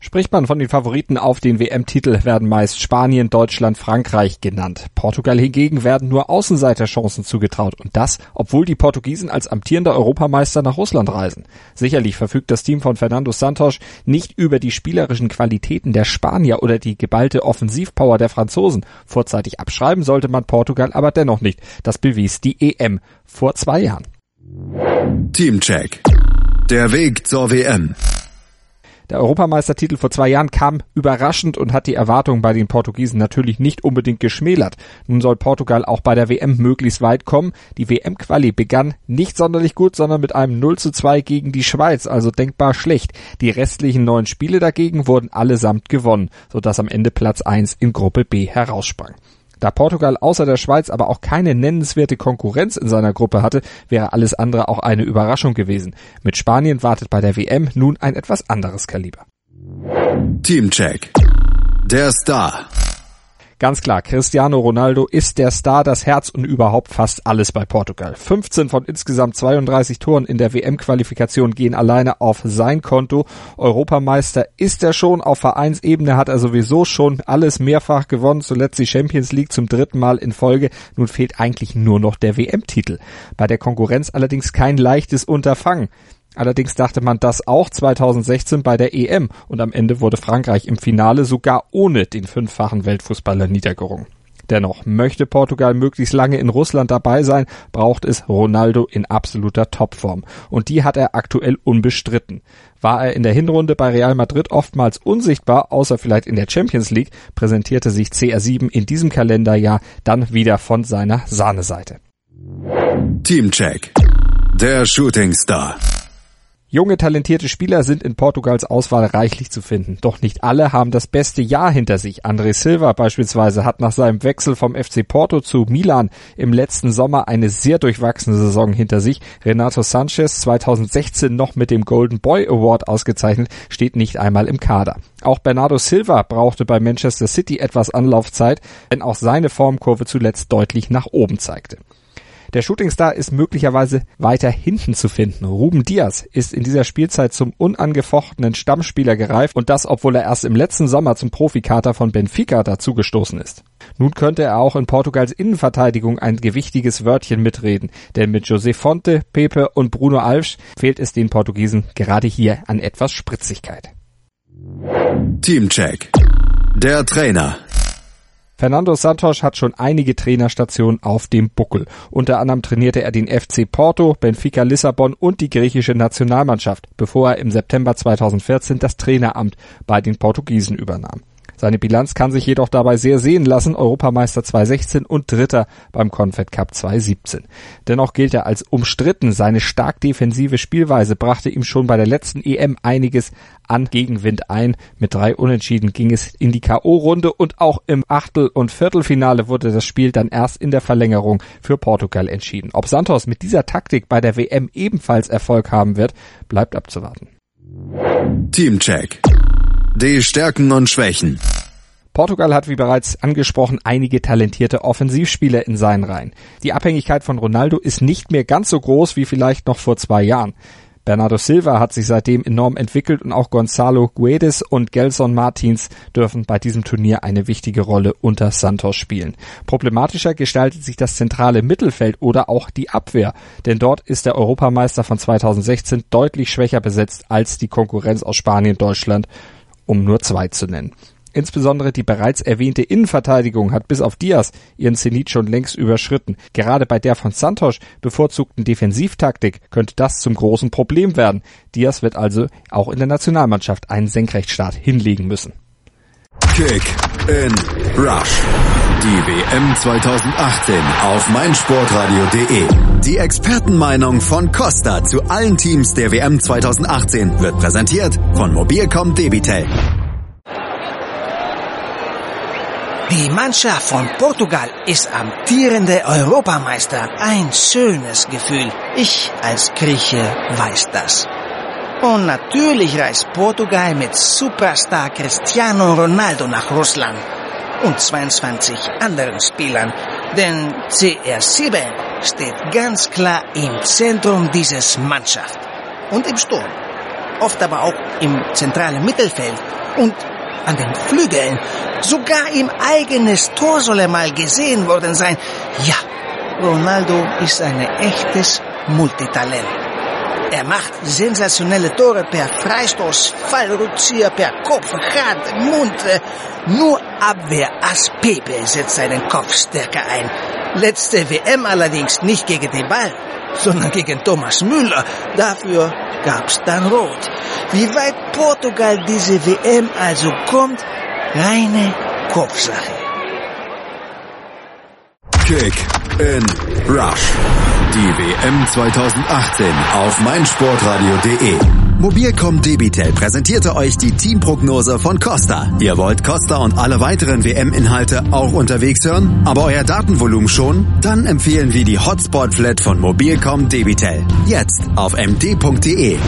Spricht man von den Favoriten auf den WM-Titel, werden meist Spanien, Deutschland, Frankreich genannt. Portugal hingegen werden nur Außenseiterchancen zugetraut und das, obwohl die Portugiesen als amtierender Europameister nach Russland reisen. Sicherlich verfügt das Team von Fernando Santos nicht über die spielerischen Qualitäten der Spanier oder die geballte Offensivpower der Franzosen. Vorzeitig abschreiben sollte man Portugal aber dennoch nicht. Das bewies die EM vor zwei Jahren. Teamcheck. Der Weg zur WM. Der Europameistertitel vor zwei Jahren kam überraschend und hat die Erwartungen bei den Portugiesen natürlich nicht unbedingt geschmälert. Nun soll Portugal auch bei der WM möglichst weit kommen. Die WM-Quali begann nicht sonderlich gut, sondern mit einem 0 zu 2 gegen die Schweiz, also denkbar schlecht. Die restlichen neun Spiele dagegen wurden allesamt gewonnen, sodass am Ende Platz 1 in Gruppe B heraussprang. Da Portugal außer der Schweiz aber auch keine nennenswerte Konkurrenz in seiner Gruppe hatte, wäre alles andere auch eine Überraschung gewesen. Mit Spanien wartet bei der WM nun ein etwas anderes Kaliber. Teamcheck. Der Star. Ganz klar, Cristiano Ronaldo ist der Star, das Herz und überhaupt fast alles bei Portugal. 15 von insgesamt 32 Toren in der WM-Qualifikation gehen alleine auf sein Konto. Europameister ist er schon, auf Vereinsebene hat er sowieso schon alles mehrfach gewonnen, zuletzt die Champions League zum dritten Mal in Folge. Nun fehlt eigentlich nur noch der WM-Titel. Bei der Konkurrenz allerdings kein leichtes Unterfangen. Allerdings dachte man das auch 2016 bei der EM und am Ende wurde Frankreich im Finale sogar ohne den fünffachen Weltfußballer niedergerungen. Dennoch möchte Portugal möglichst lange in Russland dabei sein, braucht es Ronaldo in absoluter Topform. Und die hat er aktuell unbestritten. War er in der Hinrunde bei Real Madrid oftmals unsichtbar, außer vielleicht in der Champions League, präsentierte sich CR7 in diesem Kalenderjahr dann wieder von seiner Sahneseite. Teamcheck. Der Shooting Star. Junge, talentierte Spieler sind in Portugals Auswahl reichlich zu finden. Doch nicht alle haben das beste Jahr hinter sich. André Silva beispielsweise hat nach seinem Wechsel vom FC Porto zu Milan im letzten Sommer eine sehr durchwachsene Saison hinter sich. Renato Sanchez, 2016 noch mit dem Golden Boy Award ausgezeichnet, steht nicht einmal im Kader. Auch Bernardo Silva brauchte bei Manchester City etwas Anlaufzeit, wenn auch seine Formkurve zuletzt deutlich nach oben zeigte. Der Shootingstar ist möglicherweise weiter hinten zu finden. Ruben Diaz ist in dieser Spielzeit zum unangefochtenen Stammspieler gereift und das, obwohl er erst im letzten Sommer zum Profikater von Benfica dazugestoßen ist. Nun könnte er auch in Portugals Innenverteidigung ein gewichtiges Wörtchen mitreden, denn mit José Fonte, Pepe und Bruno Alves fehlt es den Portugiesen gerade hier an etwas Spritzigkeit. Teamcheck. Der Trainer. Fernando Santos hat schon einige Trainerstationen auf dem Buckel. Unter anderem trainierte er den FC Porto, Benfica Lissabon und die griechische Nationalmannschaft, bevor er im September 2014 das Traineramt bei den Portugiesen übernahm. Seine Bilanz kann sich jedoch dabei sehr sehen lassen, Europameister 2016 und Dritter beim Confed Cup 2017. Dennoch gilt er als umstritten. Seine stark defensive Spielweise brachte ihm schon bei der letzten EM einiges an Gegenwind ein. Mit drei Unentschieden ging es in die K.O.-Runde und auch im Achtel- und Viertelfinale wurde das Spiel dann erst in der Verlängerung für Portugal entschieden. Ob Santos mit dieser Taktik bei der WM ebenfalls Erfolg haben wird, bleibt abzuwarten. Teamcheck. Die Stärken und Schwächen. Portugal hat, wie bereits angesprochen, einige talentierte Offensivspieler in seinen Reihen. Die Abhängigkeit von Ronaldo ist nicht mehr ganz so groß wie vielleicht noch vor zwei Jahren. Bernardo Silva hat sich seitdem enorm entwickelt und auch Gonzalo Guedes und Gelson Martins dürfen bei diesem Turnier eine wichtige Rolle unter Santos spielen. Problematischer gestaltet sich das zentrale Mittelfeld oder auch die Abwehr, denn dort ist der Europameister von 2016 deutlich schwächer besetzt als die Konkurrenz aus Spanien, Deutschland, um nur zwei zu nennen. Insbesondere die bereits erwähnte Innenverteidigung hat bis auf Diaz ihren Zenit schon längst überschritten. Gerade bei der von Santos bevorzugten Defensivtaktik könnte das zum großen Problem werden. Diaz wird also auch in der Nationalmannschaft einen Senkrechtstart hinlegen müssen. Kick in Rush. Die WM 2018 auf meinsportradio.de. Die Expertenmeinung von Costa zu allen Teams der WM 2018 wird präsentiert von Mobilcom Debitel. Die Mannschaft von Portugal ist amtierende Europameister. Ein schönes Gefühl. Ich als Grieche weiß das. Und natürlich reist Portugal mit Superstar Cristiano Ronaldo nach Russland. Und 22 anderen Spielern, denn CR7 steht ganz klar im Zentrum dieses Mannschaft und im Sturm, oft aber auch im zentralen Mittelfeld und an den Flügeln. Sogar im eigenes Tor soll er mal gesehen worden sein. Ja, Ronaldo ist ein echtes Multitalent. Er macht sensationelle Tore per Freistoß, Fallrückzieher, per Kopf, Hand, Mund. Nur Abwehrass Pepe setzt seinen Kopf stärker ein. Letzte WM allerdings nicht gegen den Ball, sondern gegen Thomas Müller. Dafür gab's dann Rot. Wie weit Portugal diese WM also kommt, reine Kopfsache. Kick in Rush. Die WM 2018 auf meinsportradio.de. Mobilcom Debitel präsentierte euch die Teamprognose von Costa. Ihr wollt Costa und alle weiteren WM-Inhalte auch unterwegs hören, aber euer Datenvolumen schon? Dann empfehlen wir die Hotspot Flat von Mobilcom Debitel. Jetzt auf md.de.